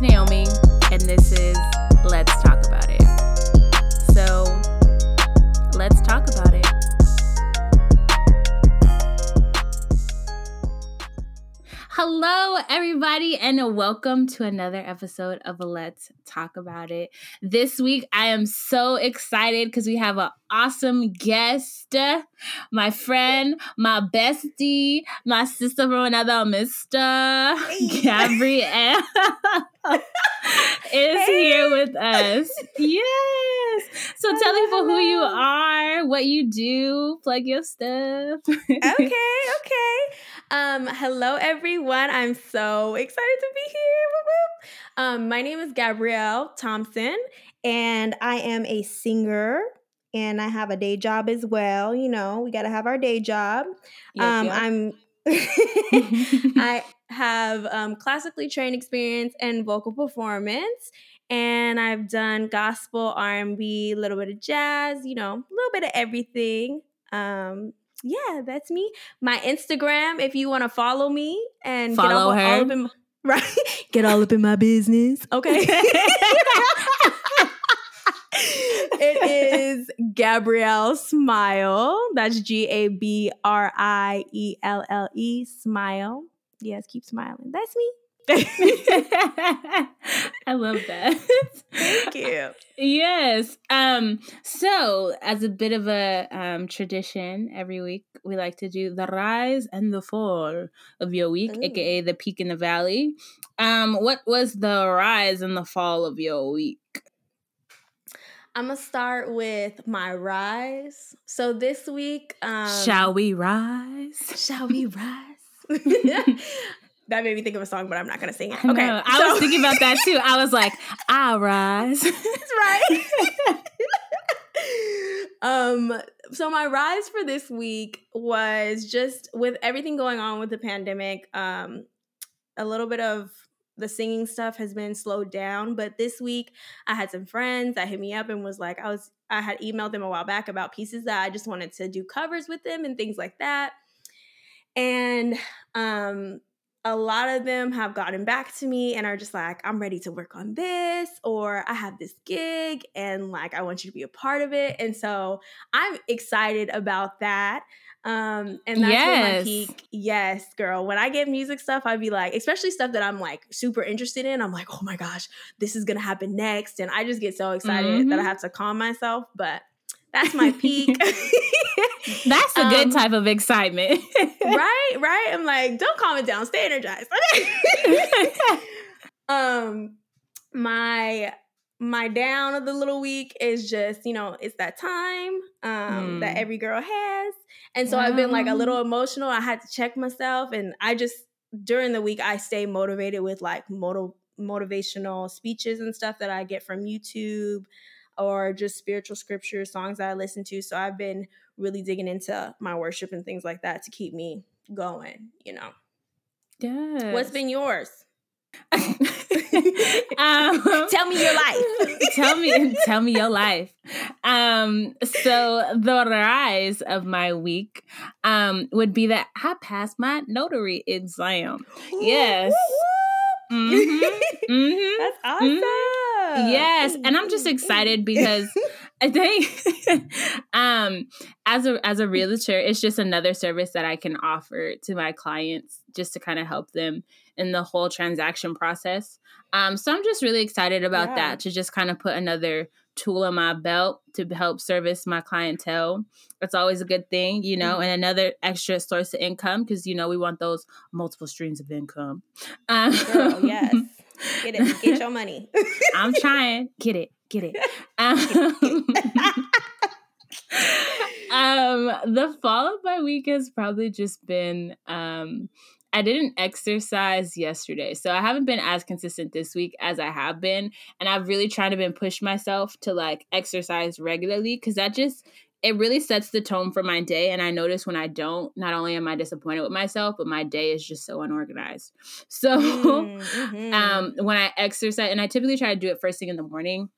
Naomi, and this is Let's Talk About It. So, let's talk about it. Hello, everybody, and welcome to another episode of Let's Talk About It. This week, I am so excited because we have an awesome guest, my friend, my bestie, my sister from another Mister Gabrielle is Hey. here with us. Yes. So Hello, tell people who you are, what you do, plug your stuff. okay, okay. Um, hello everyone. I'm so excited to be here. Whoop, whoop. Um, my name is Gabrielle Thompson, and I am a singer. And I have a day job as well. You know, we got to have our day job. Yep, um, yep. I'm. I have um, classically trained experience in vocal performance, and I've done gospel, R and B, a little bit of jazz. You know, a little bit of everything. Um, yeah, that's me. My Instagram, if you want to follow me and get Follow all, her. all up in my, right, get all up in my business. Okay. It is Gabrielle Smile. That's G A B R I E L L E Smile. Yes, keep smiling. That's me. I love that. Thank you. Yes. Um, so as a bit of a um tradition, every week we like to do the rise and the fall of your week, Ooh. aka the peak and the valley. Um, what was the rise and the fall of your week? I'm gonna start with my rise. So this week, um, Shall we rise? shall we rise? that made me think of a song, but I'm not gonna sing it. Okay. I so- was thinking about that too. I was like, I rise. Right. um, so my rise for this week was just with everything going on with the pandemic, um, a little bit of the singing stuff has been slowed down. But this week I had some friends that hit me up and was like, I was I had emailed them a while back about pieces that I just wanted to do covers with them and things like that. And um a lot of them have gotten back to me and are just like, I'm ready to work on this, or I have this gig and like I want you to be a part of it. And so I'm excited about that. Um, and that's what my peak. Yes, girl. When I get music stuff, I'd be like, especially stuff that I'm like super interested in. I'm like, oh my gosh, this is gonna happen next. And I just get so excited that I Mhm. have to calm myself. But that's my peak. That's a good Um, type of excitement. right, right. I'm like, don't calm it down. Stay energized. um, my my down of the little week is just you know it's that time um that Mm. every girl has. And so i've been like a little emotional. I had to check myself and i just during the week i stay motivated with like moto- motivational speeches and stuff that i get from youtube or just spiritual scripture songs that i listen to. So i've been really digging into my worship and things like that to keep me going you know. Yeah what's been yours um, tell me your life tell me tell me your life um so the rise of my week um would be that i passed my notary exam Yes. Mhm, mhm. That's awesome. Yes, and I'm just excited because I think um as a as a realtor, it's just another service that I can offer to my clients just to kind of help them in the whole transaction process. Um so I'm just really excited about Yeah. that to just kind of put another tool in my belt to help service my clientele. That's always a good thing, you know, Mhm. and another extra source of income because you know we want those multiple streams of income. Um, Girl, yes. Get it. Get your money. I'm trying. Get it. Get it. Um, um, the fall of my week has probably just been um I didn't exercise yesterday. So I haven't been as consistent this week as I have been. And I've really tried to been push myself to like exercise regularly because that just it really sets the tone for my day. And I notice when I don't, not only am I disappointed with myself, but my day is just so unorganized. So Mm, mhm. um when I exercise and I typically try to do it first thing in the morning.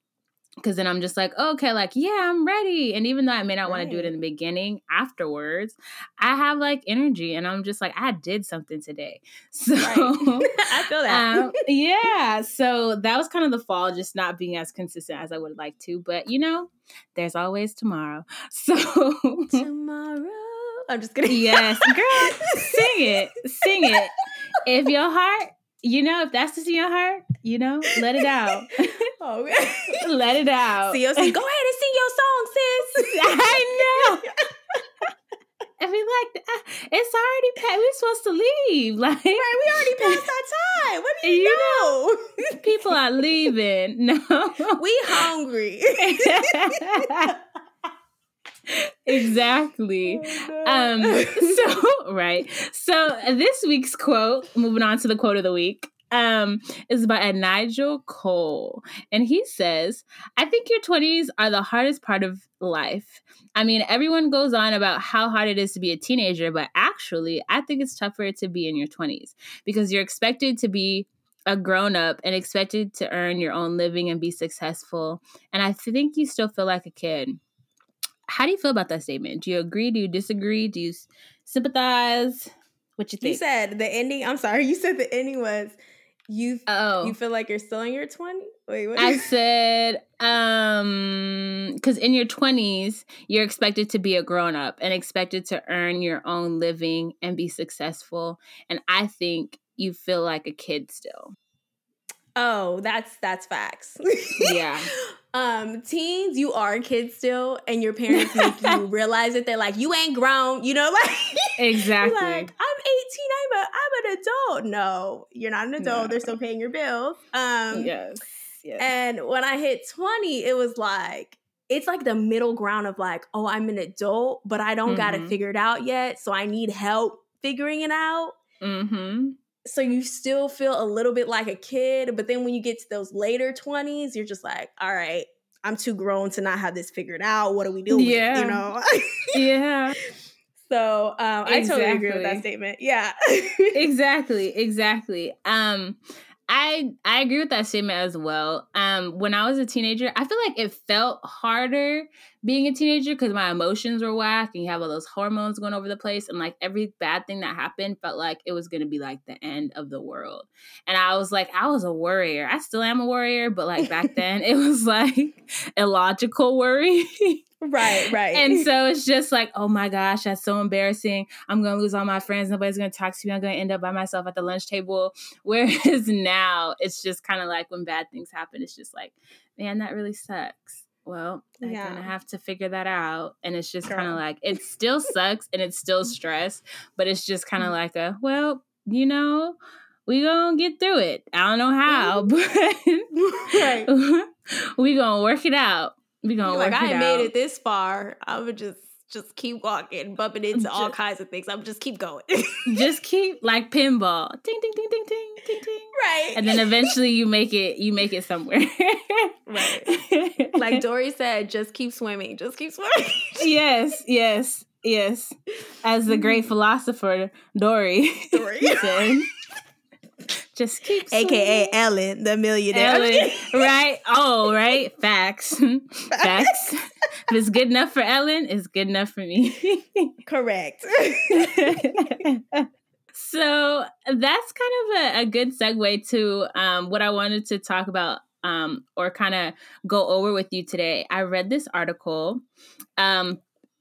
Because then I'm just like, oh, okay, like, yeah, I'm ready. And even though I may not Right. want to do it in the beginning, afterwards, I have like energy and I'm just like, I did something today. So, Right. I feel that. um, yeah. So that was kind of the fall, just not being as consistent as I would like to. But, you know, there's always tomorrow. So, Tomorrow. I'm just kidding. yes, girl, sing it. Sing it. If your heart, you know, if that's just in your heart, you know, let it out. Oh, let it out. COC, go ahead and sing your song, sis. I know. I mean, like, uh, it's already pa- we're supposed to leave. Like, Right, we already passed our time. What do you, You know? people are leaving. No, we hungry. Exactly. Oh, Um. So right. So this week's quote. Moving on to the quote of the week. Um, is by Nigel Cole, and he says, "I think your twenties are the hardest part of life. I mean, everyone goes on about how hard it is to be a teenager, but actually, I think it's tougher to be in your twenties because you're expected to be." a grown up and expected to earn your own living and be successful. And I think you still feel like a kid. How do you feel about that statement? Do you agree? Do you disagree? Do you sympathize? What you think? you said the ending. I'm sorry. You said the ending was you. oh, You feel like you're still in your 20s. Wait, what? I said, um, because in your 20s, you're expected to be a grown up and expected to earn your own living and be successful. And I think you feel like a kid still. oh, that's that's facts. Yeah. Um, teens, you are kids still, and your parents make you realize it. They're like, you ain't grown, you know, like Exactly. like I'm 18, I'm a I'm an adult. No, you're not an adult. No. They're still paying your bills. Um, yes. Yes. And when I hit 20, it was like, it's like the middle ground of like, oh, I'm an adult, but I don't got it figured out yet. So I need help figuring it out. mm-hmm. So you still feel a little bit like a kid. But then when you get to those later 20s, you're just like, all right, I'm too grown to not have this figured out. What are we doing? Yeah. You know? Yeah. so um, I totally agree with that statement. Yeah. exactly exactly um i i agree with that statement as well. Um when i was a teenager i feel like it felt harder being a teenager because my emotions were whack and you have all those hormones going over the place and like every bad thing that happened felt like it was to be like the end of the world. And i was like i was a worrier. I still am a worrier but like back then it was like illogical worry right, right. and so it's just like, oh my gosh, that's so embarrassing. I'm gonna lose all my friends. Nobody's gonna talk to me. I'm gonna end up by myself at the lunch table. Whereas now, it's just kind of like when bad things happen, it's just like, man, that really sucks. Well, I'm Yeah. gonna have to figure that out. And it's just kind of like it still sucks and it's still stress, but it's just kind of Mm-hmm. like a, well, you know, we gonna get through it. I don't know how, right. but we gonna work it out. We gonna like I it ain't out. made it this far. I would just just keep walking, bumping into all kinds of things. I'm just keep going. just keep like pinball ding ding ding ding ding ding ding right. and then eventually you make it you make it somewhere Right. like Dory said, just keep swimming. Just keep swimming. yes yes yes as the great philosopher dory Dory. said just keep AKA swimming. Ellen, the millionaire. Ellen, right? Oh, right. Facts. Facts. if it's good enough for Ellen, it's good enough for me. Correct. so that's kind of a, a good segue to um, what I wanted to talk about um, or kind of go over with you today. I read this article um,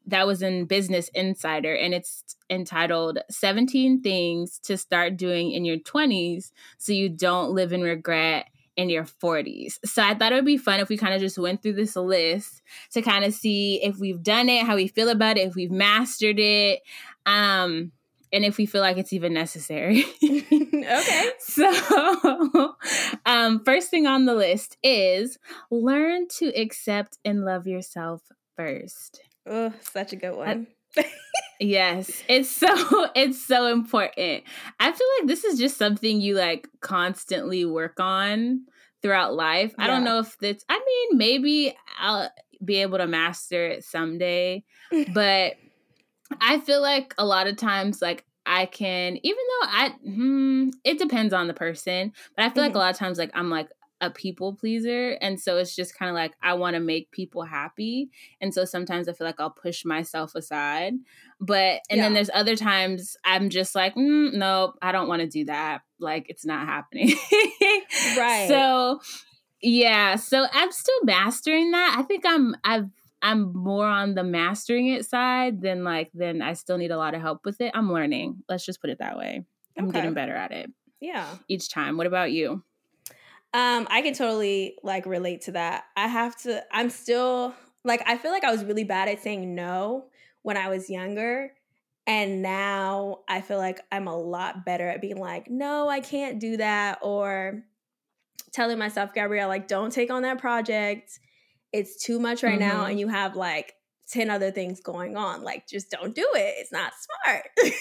that was in Business Insider, and it's entitled 17 Things to Start Doing in Your 20s So You Don't Live in Regret in Your 40s. So I thought it would be fun if we kind of just went through this list to kind of see if we've done it, how we feel about it, if we've mastered it. Um, and if we feel like it's even necessary. okay. So, um, first thing on the list is learn to accept and love yourself first. Oh, such a good one. Yes, it's so it's so important. I feel like this is just something you like constantly work on throughout life. I don't know if that's I mean, maybe I'll be able to master it someday, but I feel like a lot of times like I can even though I hmm, it depends on the person, but I feel like a Mhm. lot of times like I'm like a people pleaser. And so it's just kind of like I want to make people happy. And so sometimes I feel like I'll push myself aside. But, and yeah. then there's other times I'm just like, mm, nope, I don't want to do that. Like it's not happening. right. So, yeah. So I'm still mastering that. I think I'm, I've, I'm more on the mastering it side than like then I still need a lot of help with it. I'm learning. Let's just put it that way. I'm okay. getting better at it. Yeah. Each time. What about you? Um, I can totally like relate to that. I have to I'm still like I feel like I was really bad at saying no when I was younger. And now I feel like I'm a lot better at being like, no, I can't do that. Or telling myself, Gabrielle, like, don't take on that project. It's too much right mm-hmm. now. And you have like 10 other things going on. Like, just don't do it. It's not smart.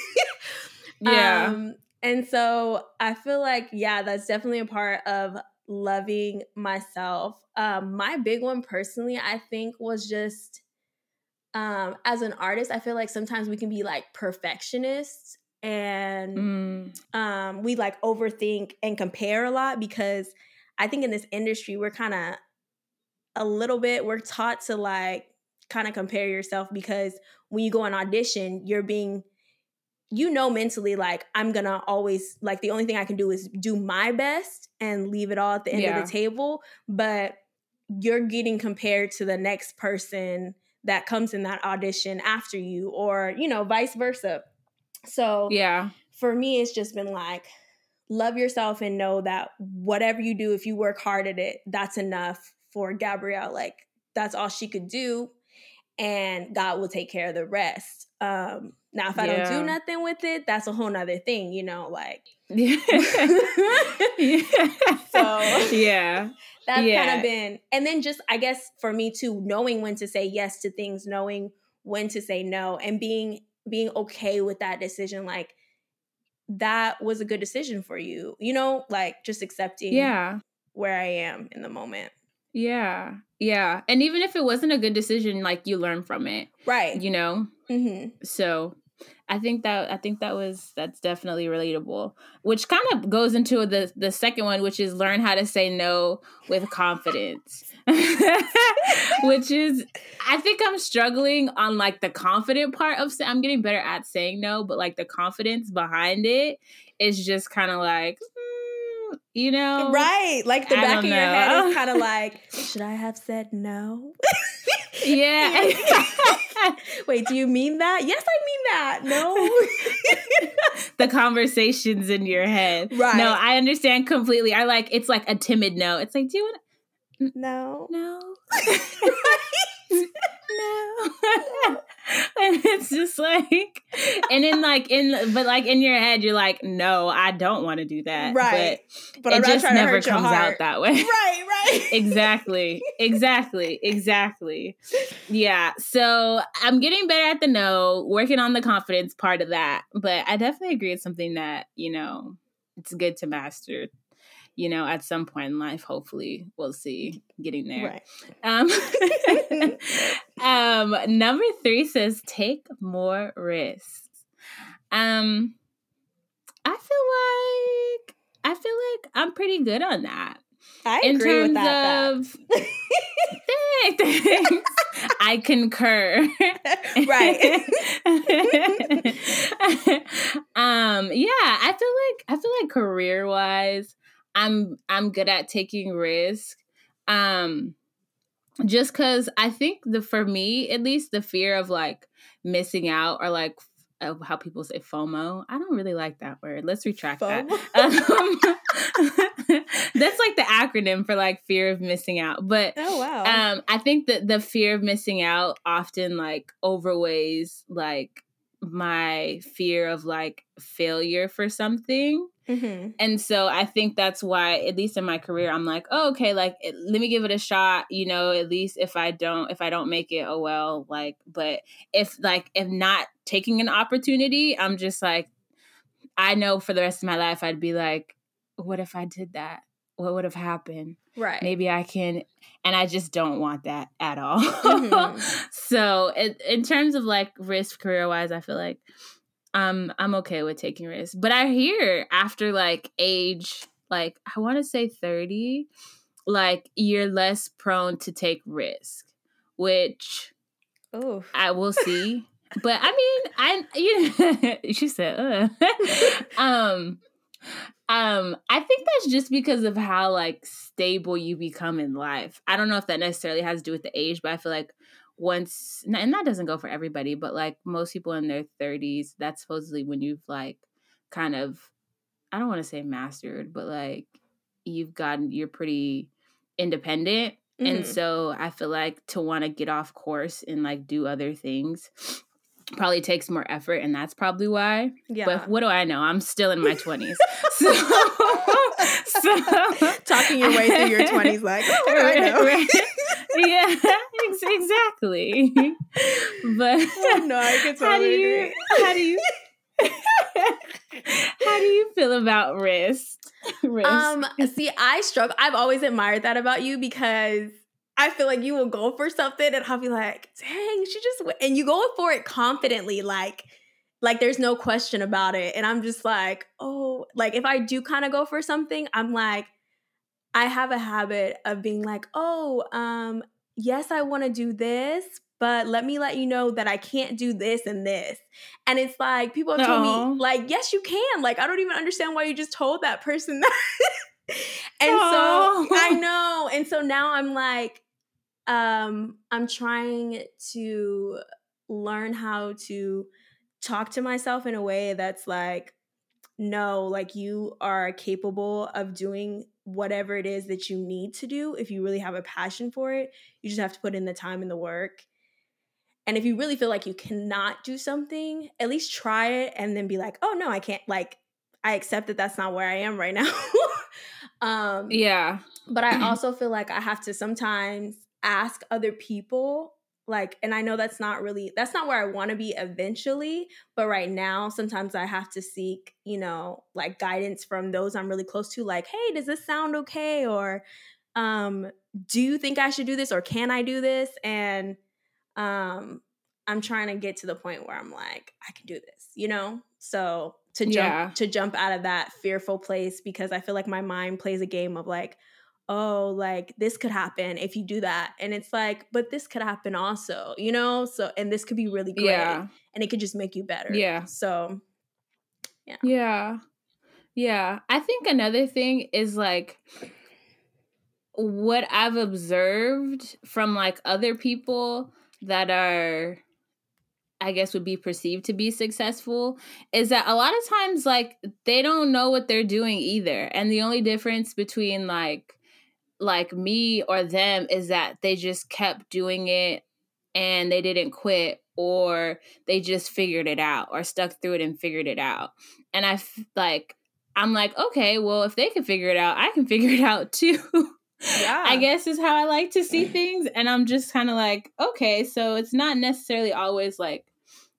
yeah. Um, and so I feel like, yeah, that's definitely a part of loving myself. Um, my big one personally, I think, was just um, as an artist, I feel like sometimes we can be like perfectionists and mm. um, we like overthink and compare a lot because I think in this industry, we're kind of a little bit, we're taught to like kind of compare yourself because when you go on audition, you're being you know mentally like i'm gonna always like the only thing i can do is do my best and leave it all at the end yeah. of the table but you're getting compared to the next person that comes in that audition after you or you know vice versa. So yeah. for me it's just been like love yourself and know that whatever you do if you work hard at it that's enough for gabrielle like that's all she could do and god will take care of the rest um now, if I yeah. don't do nothing with it, that's a whole nother thing, you know, like. yeah. so yeah, that's yeah. kind of been, and then just I guess for me too, knowing when to say yes to things, knowing when to say no, and being being okay with that decision, like that was a good decision for you, you know, like just accepting, yeah, where I am in the moment. Yeah. Yeah. And even if it wasn't a good decision, like you learn from it. Right. You know? Mm-hmm. So I think that I think that was that's definitely relatable. Which kind of goes into the the second one, which is learn how to say no with confidence. which is I think I'm struggling on like the confident part of I'm getting better at saying no, but like the confidence behind it is just kind of like mm, you know right like the I back of know. your head is kind of like should i have said no yeah Wait, do you mean that? Yes, I mean that. No. the conversations in your head. Right. No, I understand completely. I like it's like a timid no. It's like, do you want No. No. no. and it's just like and then like in but like in your head you're like no i don't want to do that. Right. But, but it just never comes out that way. Right right. Exactly. Exactly. Exactly. Yeah. So i'm getting better at the no working on the confidence part of that. But i definitely agree it's something that you know it's good to master you know, at some point in life, hopefully we'll see getting there. Right. Um, um, number three says take more risks. Um, I feel like I feel like I'm pretty good on that. I in agree with that. Of, thanks. I concur. right. um, yeah, I feel like I feel like career wise, I'm I'm good at taking risk. Um just cuz I think the for me at least the fear of like missing out or like of how people say FOMO. I don't really like that word. Let's retract FOMO? that. Um, that's like the acronym for like fear of missing out. But oh wow, um, I think that the fear of missing out often like overweighs like my fear of like failure for something. Mm-hmm. And so I think that's why, at least in my career, I'm like, oh, okay, like let me give it a shot. You know, at least if I don't, if I don't make it, oh well. Like, but if like if not taking an opportunity, I'm just like, I know for the rest of my life, I'd be like, what if I did that? What would have happened? Right. Maybe I can, and I just don't want that at all. Mm-hmm. so, it, in terms of like risk career wise, I feel like um I'm okay with taking risks. But I hear after like age like I want to say 30 like you're less prone to take risk, which Oh, I will see. but I mean, I you know, she said, uh. um, um, I think that's just because of how like stable you become in life. I don't know if that necessarily has to do with the age, but I feel like once, and that doesn't go for everybody, but like most people in their 30s, that's supposedly when you've like kind of, I don't want to say mastered, but like you've gotten, you're pretty independent. Mm-hmm. And so I feel like to want to get off course and like do other things probably takes more effort and that's probably why yeah but what do i know i'm still in my 20s so, so talking your way through your 20s like oh, right, I know? Right. yeah exactly but oh, no i can totally how do you agree. how do you how do you feel about risk? risk um see i struggle i've always admired that about you because I feel like you will go for something and I'll be like, dang, she just went. And you go for it confidently, like, like there's no question about it. And I'm just like, oh, like if I do kind of go for something, I'm like, I have a habit of being like, oh, um, yes, I want to do this, but let me let you know that I can't do this and this. And it's like people have told me, like, yes, you can. Like, I don't even understand why you just told that person that. and Aww. so I know. And so now I'm like, um, I'm trying to learn how to talk to myself in a way that's like, no, like you are capable of doing whatever it is that you need to do if you really have a passion for it. You just have to put in the time and the work. And if you really feel like you cannot do something, at least try it and then be like, oh no, I can't. Like, I accept that that's not where I am right now. um, yeah. But I also feel like I have to sometimes ask other people like and i know that's not really that's not where i want to be eventually but right now sometimes i have to seek you know like guidance from those i'm really close to like hey does this sound okay? or um do you think i should do this or can i do this? and um i'm trying to get to the point where i'm like i can do this you know? So to jump yeah. to jump out of that fearful place because i feel like my mind plays a game of like oh, like this could happen if you do that. And it's like, but this could happen also, you know? So, and this could be really great. Yeah. And it could just make you better. Yeah. So, yeah. Yeah. Yeah. I think another thing is like, what I've observed from like other people that are I guess would be perceived to be successful is that a lot of times like they don't know what they're doing either. And the only difference between like like me or them is that they just kept doing it and they didn't quit or they just figured it out or stuck through it and figured it out. And I f- like I'm like, okay, well if they can figure it out, I can figure it out too. Yeah. I guess is how I like to see things and I'm just kind of like, okay, so it's not necessarily always like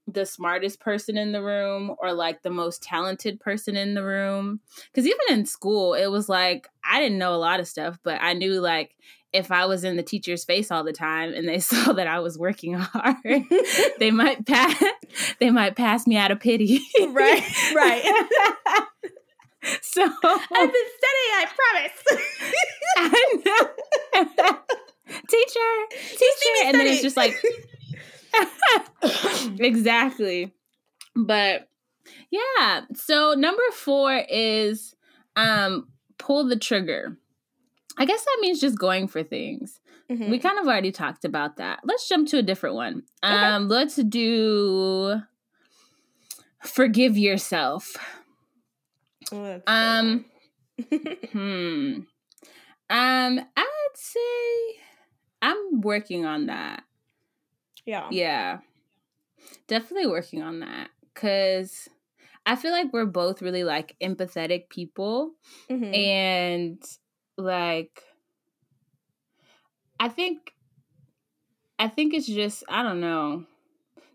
the smartest person in the room or like the most talented person in the room. Because even in school, it was like I didn't know a lot of stuff, but I knew like if I was in the teacher's face all the time and they saw that I was working hard, they might pass they might pass me out of pity. right, right. so I've been studying, I promise. I know. teacher, teacher, and then it's just like exactly. But yeah, so number 4 is um pull the trigger. I guess that means just going for things. Mm-hmm. We kind of already talked about that. Let's jump to a different one. Okay. Um let's do forgive yourself. Oh, um hmm. Um I would say I'm working on that. Yeah. Yeah. Definitely working on that cuz I feel like we're both really like empathetic people mm-hmm. and like I think I think it's just I don't know.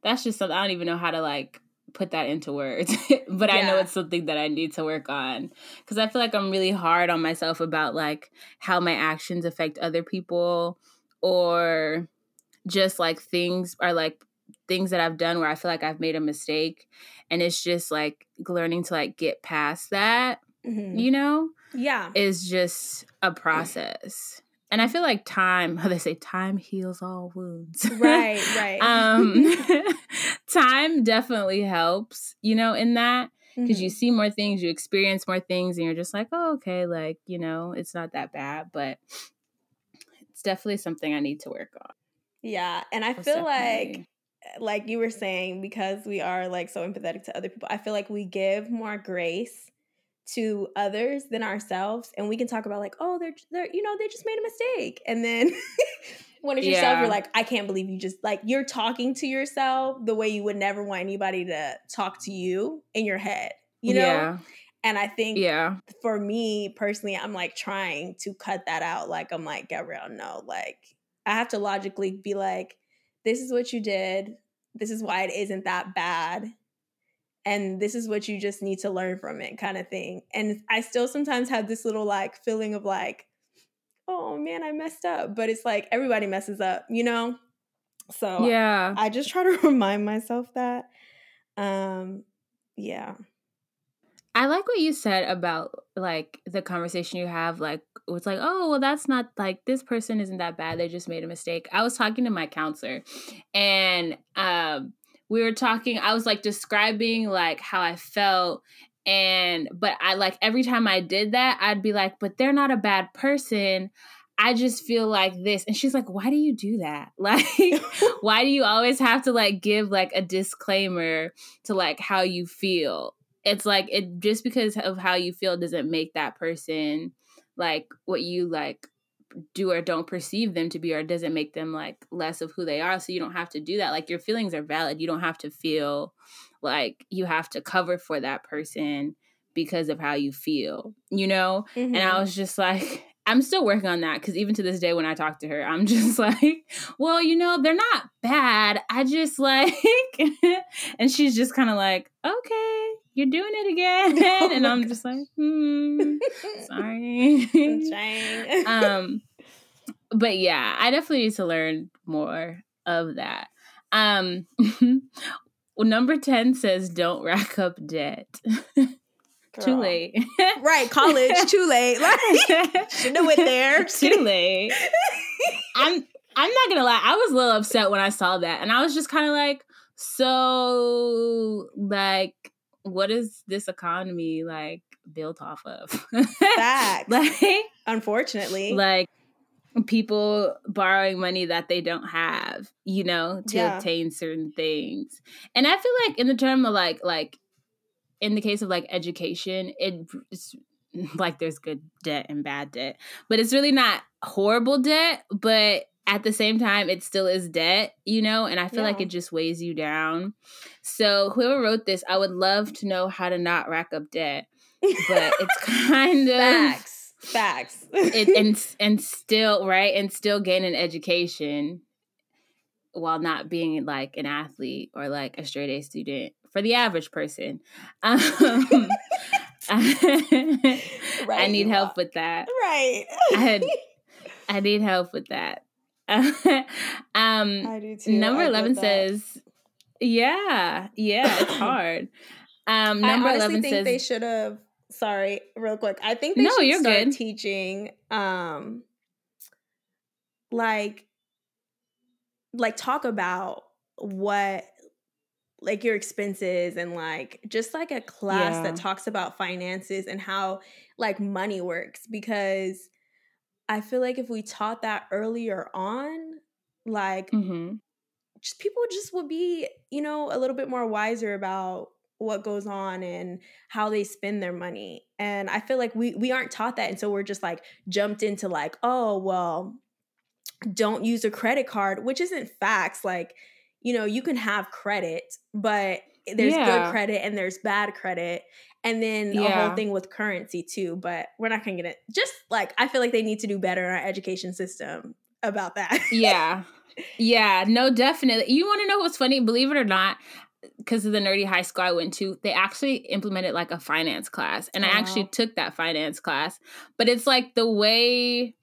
That's just something I don't even know how to like put that into words. but yeah. I know it's something that I need to work on cuz I feel like I'm really hard on myself about like how my actions affect other people or just like things are like things that I've done where I feel like I've made a mistake and it's just like learning to like get past that, mm-hmm. you know? Yeah. Is just a process. and I feel like time, how they say time heals all wounds. Right, right. um, time definitely helps, you know, in that because mm-hmm. you see more things, you experience more things, and you're just like, oh, okay, like, you know, it's not that bad, but it's definitely something I need to work on. Yeah. And I feel definitely. like, like you were saying, because we are like so empathetic to other people, I feel like we give more grace to others than ourselves and we can talk about like oh they're they're you know they just made a mistake and then when it's yeah. yourself you're like i can't believe you just like you're talking to yourself the way you would never want anybody to talk to you in your head you know yeah. and i think yeah for me personally i'm like trying to cut that out like i'm like gabrielle no like i have to logically be like this is what you did. This is why it isn't that bad. And this is what you just need to learn from it kind of thing. And i still sometimes have this little like feeling of like oh man i messed up. But it's like everybody messes up you know? So yeah. I just try to remind myself that. Um yeah i like what you said about like the conversation you have like it's like oh well that's not like this person isn't that bad they just made a mistake. I was talking to my counselor and um we were talking i was like describing like how i felt and but i like every time i did that i'd be like but they're not a bad person. I just feel like this. And she's like why do you do that? Like why do you always have to like give like a disclaimer to like how you feel it's like it just because of how you feel doesn't make that person like what you like do or don't perceive them to be or doesn't make them like less of who they are so you don't have to do that like your feelings are valid you don't have to feel like you have to cover for that person because of how you feel you know mm-hmm. and i mm-hmm. was just like i'm still working on that because even to this day when i talk to her i'm just like well you know they're not bad i just like and she's just kind of like okay you're doing it again. and I'm just like, hmm, sorry. um, but yeah, I definitely need to learn more of that. Um, well, number 10 says don't rack up debt. too late. right, college, too late. Like, should have went there. too late. I'm I'm not gonna lie, I was a little upset when I saw that, and I was just kind of like, so like what is this economy like built off of? Facts. like unfortunately. Like people borrowing money that they don't have, you know, to yeah. obtain certain things. And I feel like in the term of like like in the case of like education, it's like there's good debt and bad debt. But it's really not horrible debt, but at the same time it still is debt you know and i feel yeah. like it just weighs you down so whoever wrote this i would love to know how to not rack up debt but it's kind of facts facts it, and and still right and still gain an education while not being like an athlete or like a straight a student for the average person um, right, I need help with that. Right. I I need help with that. um, I do too. Number I 11 says, yeah, yeah, it's hard. Um, number I 11 think says, they should have, sorry, real quick. I think they no, should you're start good. teaching, um, like, like talk about what like your expenses and like just like a class yeah. that talks about finances and how like money works because I feel like if we taught that earlier on, like mm-hmm. just people just would be, you know, a little bit more wiser about what goes on and how they spend their money. And I feel like we we aren't taught that and so we're just like jumped into like, oh, well, don't use a credit card, which isn't facts like you know, you can have credit, but there's yeah. good credit and there's bad credit and then the yeah. whole thing with currency too but we're not gonna get it just like i feel like they need to do better in our education system about that yeah yeah no definitely you want to know what's funny believe it or not because of the nerdy high school I went to, they actually implemented like a finance class. And I actually oh. took that finance class. But it's like the way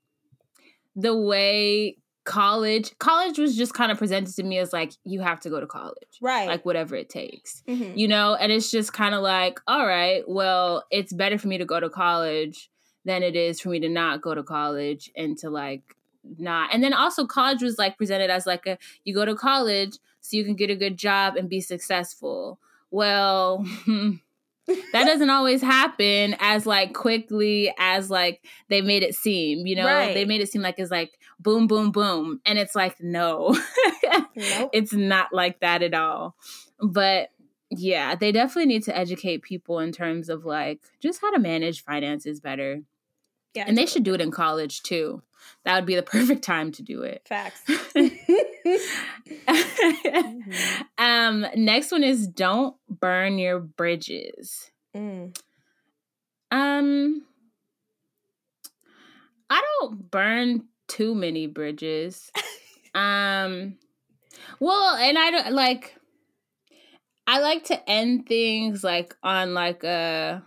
the way college college was just kind of presented to me as like you have to go to college right like whatever it takes mm-hmm. you know and it's just kind of like all right well it's better for me to go to college than it is for me to not go to college and to like not. And then also college was like presented as like a you go to college so you can get a good job and be successful. Well, that doesn't always happen as like quickly as like they made it seem you know right. they made it seem like it's like boom boom boom. And it's like no nope. it's not like that at all. But yeah they definitely need to educate people in terms of like just how to manage finances better. Yeah and they should do it in college too. That would be the perfect time to do it. Facts. Mm-hmm. um next one is don't burn your bridges. Mm. um i don't burn too many bridges um well and i don't like I like to end things like on like a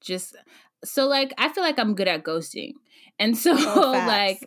just so like I feel like I'm good at ghosting. And so oh, like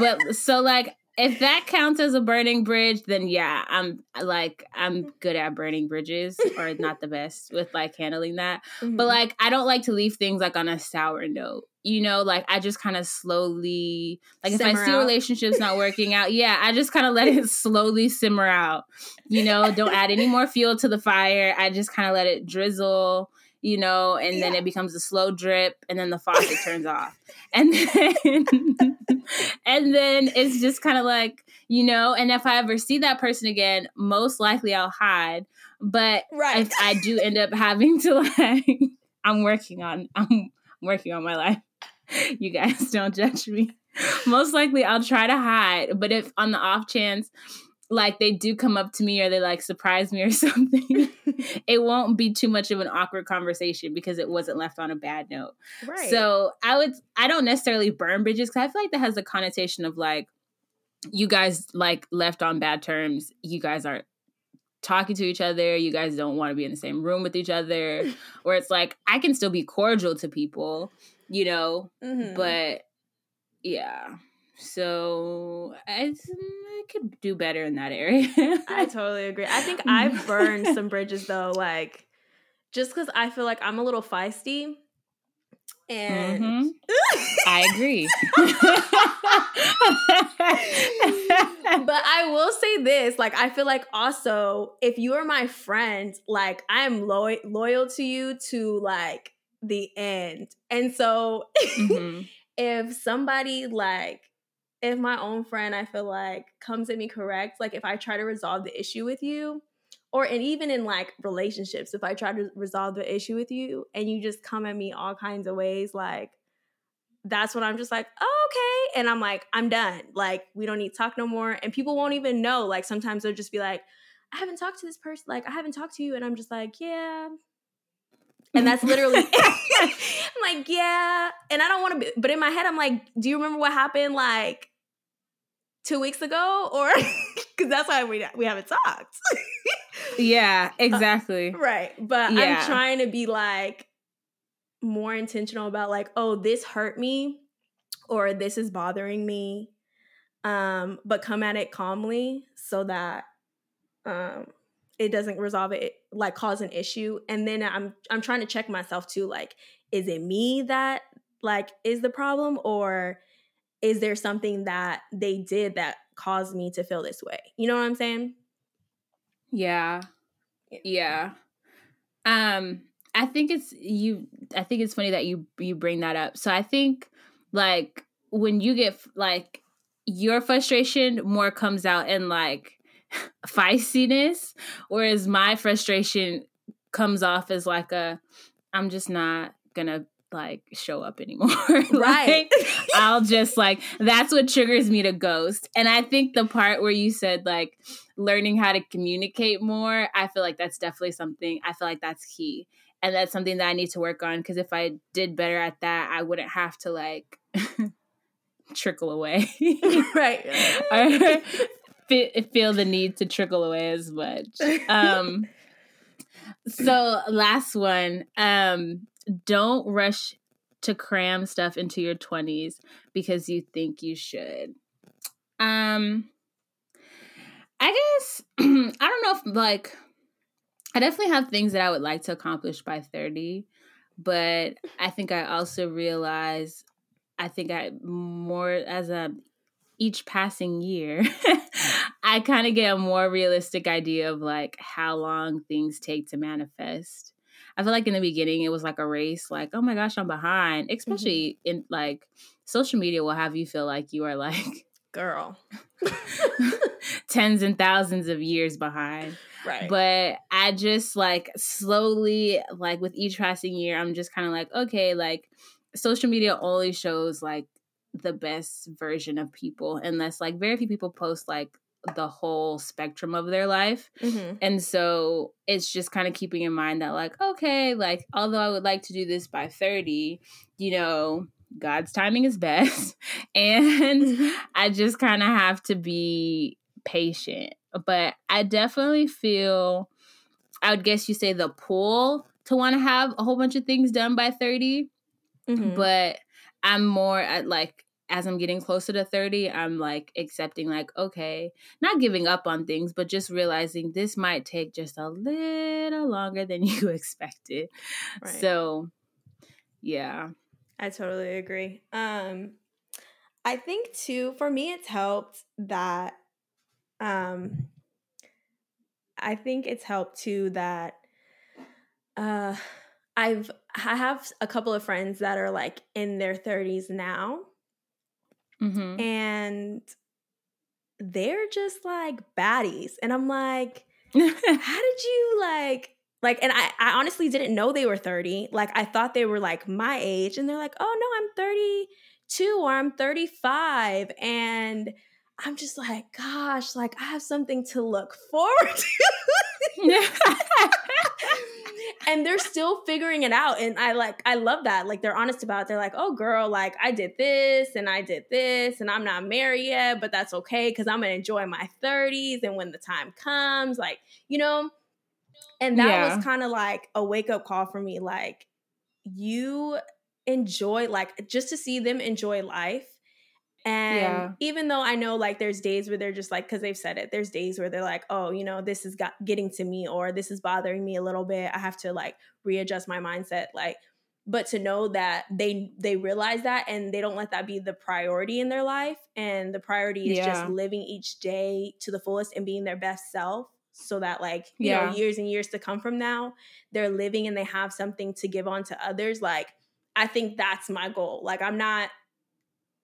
but so like if that counts as a burning bridge, then yeah, I'm like I'm good at burning bridges or not the best with like handling that. Mm-hmm. But like I don't like to leave things like on a sour note. You know, like I just kind of slowly like simmer if I see out. relationships not working out, yeah, I just kind of let it slowly simmer out. You know, don't add any more fuel to the fire. I just kind of let it drizzle you know, and yeah. then it becomes a slow drip and then the faucet turns off. And then and then it's just kind of like, you know, and if I ever see that person again, most likely I'll hide. But right. if I do end up having to like I'm working on I'm working on my life. You guys don't judge me. Most likely I'll try to hide, but if on the off chance like they do come up to me or they like surprise me or something, it won't be too much of an awkward conversation because it wasn't left on a bad note. Right. So I would I don't necessarily burn bridges because I feel like that has a connotation of like you guys like left on bad terms. You guys aren't talking to each other. You guys don't want to be in the same room with each other. Where it's like I can still be cordial to people, you know, mm-hmm. but yeah. So I, I could do better in that area. I totally agree. I think I've burned some bridges though, like just because I feel like I'm a little feisty. And mm-hmm. I agree. but I will say this like, I feel like also, if you are my friend, like, I am lo- loyal to you to like the end. And so, mm-hmm. if somebody like if my own friend I feel like comes at me correct, like if I try to resolve the issue with you, or and even in like relationships, if I try to resolve the issue with you and you just come at me all kinds of ways, like that's when I'm just like, oh, okay. And I'm like, I'm done. Like, we don't need to talk no more. And people won't even know. Like, sometimes they'll just be like, I haven't talked to this person. Like, I haven't talked to you. And I'm just like, yeah. And that's literally, I'm like, yeah. And I don't want to be, but in my head, I'm like, do you remember what happened? Like, two weeks ago, or because that's why we we haven't talked. yeah, uh, exactly. Uh, right, but yeah. I'm trying to be like more intentional about like, oh, this hurt me, or this is bothering me, um, but come at it calmly so that um it doesn't resolve it like cause an issue and then i'm i'm trying to check myself too like is it me that like is the problem or is there something that they did that caused me to feel this way? You know what I'm saying? Yeah. Yeah. Um I think it's you I think it's funny that you you bring that up. So I think like when you get like your frustration more comes out in like feistiness whereas my frustration comes off as like a I'm just not gonna like show up anymore. right. I'll just like that's what triggers me to ghost. And I think the part where you said like learning how to communicate more, I feel like that's definitely something I feel like that's key. And that's something that I need to work on because if I did better at that, I wouldn't have to like trickle away. right. or feel the need to trickle away as much. Um so last one um don't rush to cram stuff into your 20s because you think you should. Um I guess I don't know if like I definitely have things that I would like to accomplish by 30, but I think I also realize I think I more as a each passing year, I kind of get a more realistic idea of like how long things take to manifest. I feel like in the beginning it was like a race, like, oh my gosh, I'm behind. Especially mm-hmm. in like social media will have you feel like you are like girl tens and thousands of years behind. Right. But I just like slowly, like with each passing year, I'm just kind of like, okay, like social media only shows like the best version of people, unless like very few people post like the whole spectrum of their life. Mm-hmm. And so it's just kind of keeping in mind that, like, okay, like, although I would like to do this by 30, you know, God's timing is best. and mm-hmm. I just kind of have to be patient. But I definitely feel, I would guess you say the pull to want to have a whole bunch of things done by 30. Mm-hmm. But I'm more at like, as I'm getting closer to 30, I'm like accepting, like, okay, not giving up on things, but just realizing this might take just a little longer than you expected. Right. So, yeah. I totally agree. Um, I think too, for me, it's helped that, um, I think it's helped too that, uh, I've I have a couple of friends that are like in their 30s now Mm-hmm. And they're just like baddies. And I'm like, how did you like like and I, I honestly didn't know they were 30 like i thought they were like my age and they're like oh no i'm 32 or i'm 35 and i'm just like gosh like i have something to look forward to and they're still figuring it out and i like i love that like they're honest about it they're like oh girl like i did this and i did this and i'm not married yet but that's okay because i'm gonna enjoy my 30s and when the time comes like you know and that yeah. was kind of like a wake-up call for me like you enjoy like just to see them enjoy life and yeah. even though I know like there's days where they're just like, because they've said it, there's days where they're like, oh, you know, this is got getting to me or this is bothering me a little bit. I have to like readjust my mindset. Like, but to know that they they realize that and they don't let that be the priority in their life. And the priority is yeah. just living each day to the fullest and being their best self. So that like, you yeah. know, years and years to come from now, they're living and they have something to give on to others. Like, I think that's my goal. Like, I'm not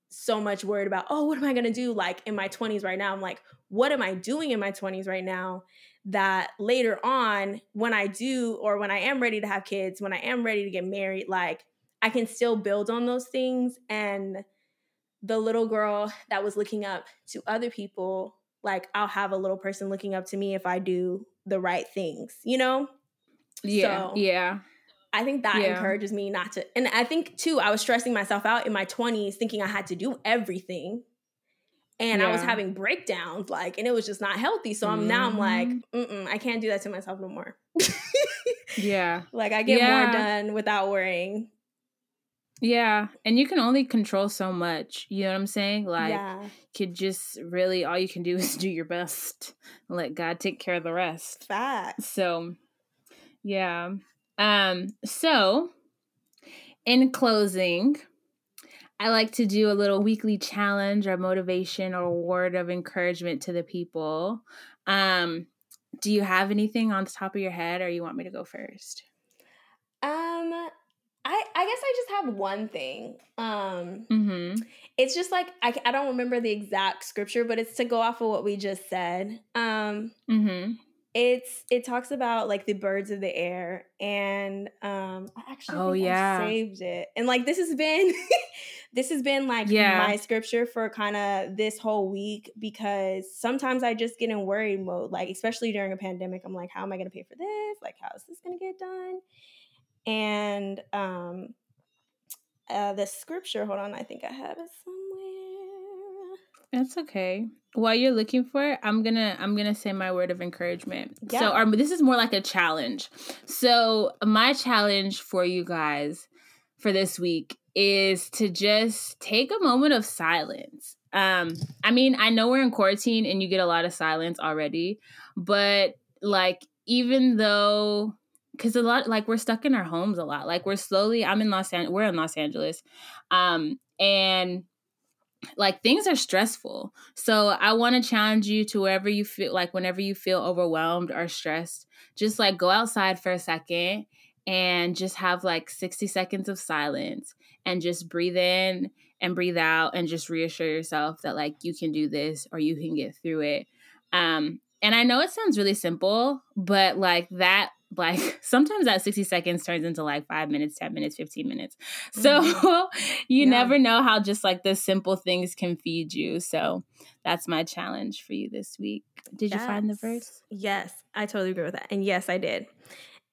so much worried about, oh, what am I going to do like in my 20s right now? I'm like, what am I doing in my 20s right now that later on, when I do, or when I am ready to have kids, when I am ready to get married, like I can still build on those things. And the little girl that was looking up to other people, like I'll have a little person looking up to me if I do the right things, you know? Yeah. So, yeah. I think that yeah. encourages me not to. And I think too, I was stressing myself out in my 20s thinking I had to do everything. And yeah. I was having breakdowns, like, and it was just not healthy. So I'm mm-hmm. now I'm like, mm I can't do that to myself no more. yeah. Like I get yeah. more done without worrying. Yeah. And you can only control so much. You know what I'm saying? Like could just really all you can do is do your best. Let God take care of the rest. Fact. So yeah. Um, so in closing, I like to do a little weekly challenge or motivation or word of encouragement to the people. Um, do you have anything on the top of your head or you want me to go first? Um, I, I guess I just have one thing. Um, mm-hmm. It's just like, I, I don't remember the exact scripture, but it's to go off of what we just said. Um, mm-hmm it's it talks about like the birds of the air and um i actually oh yeah I saved it and like this has been this has been like yeah. my scripture for kind of this whole week because sometimes i just get in worry mode like especially during a pandemic i'm like how am i going to pay for this? Like how is this going to get done? And um uh the scripture hold on i think i have it that's okay while you're looking for it, I'm gonna I'm gonna say my word of encouragement. Yeah. So um, this is more like a challenge. So my challenge for you guys for this week is to just take a moment of silence. Um, I mean, I know we're in quarantine and you get a lot of silence already, but like even though because a lot like we're stuck in our homes a lot like we're slowly i'm in los angeles we're in los angeles um and like things are stressful. So I want to challenge you to wherever you feel like whenever you feel overwhelmed or stressed, just like go outside for a second and just have like 60 seconds of silence and just breathe in and breathe out and just reassure yourself that like you can do this or you can get through it. Um and I know it sounds really simple, but like that like sometimes that 60 seconds turns into like five minutes 10 minutes 15 minutes. So mm-hmm. you yeah. never know how just like the simple things can feed you. So that's my challenge for you this week. Did yes. you find the verse? Yes. I totally agree with that. And yes i did.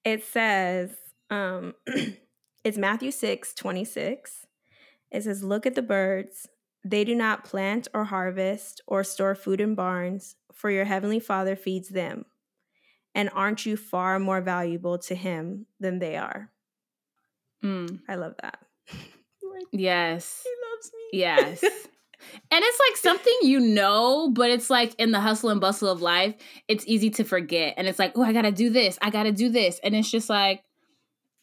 It says um it's matthew 6 26 it says look at the birds. They do not plant or harvest or store food in barns for your heavenly father feeds them and aren't you far more valuable to him than they are? Mm. I love that. like, yes. He loves me. Yes. and it's like something you know, but it's like in the hustle and bustle of life, it's easy to forget. And it's like, oh, I gotta do this. I gotta do this. And it's just like,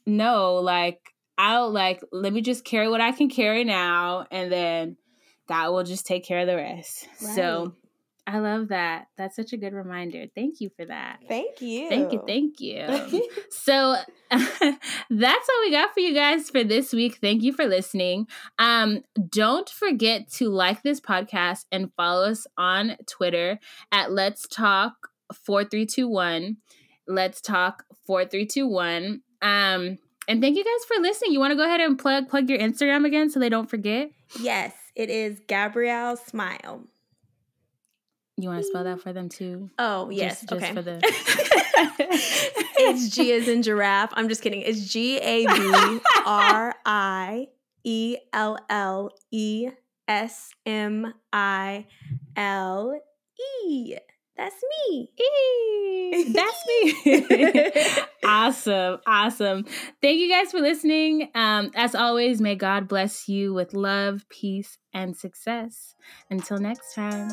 no, like, I'll like, let me just carry what I can carry now. And then God will just take care of the rest. Right. So I love that. That's such a good reminder. Thank you for that. Thank you. Thank you. Thank you. so that's all we got for you guys for this week. Thank you for listening. Um, don't forget to like this podcast and follow us on Twitter at Let's Talk 4321. Let's Talk 4321. Um, and thank you guys for listening. You want to go ahead and plug plug your Instagram again so they don't forget? Yes, it is Gabrielle Smile. You want to spell that for them too? Oh yes, just, just okay. For the it's G as in giraffe. I'm just kidding. It's G A B R I E L L E S M I L E. That's me. That's me. awesome. Awesome. Thank you guys for listening. Um, as always, may God bless you with love, peace, and success. Until next time.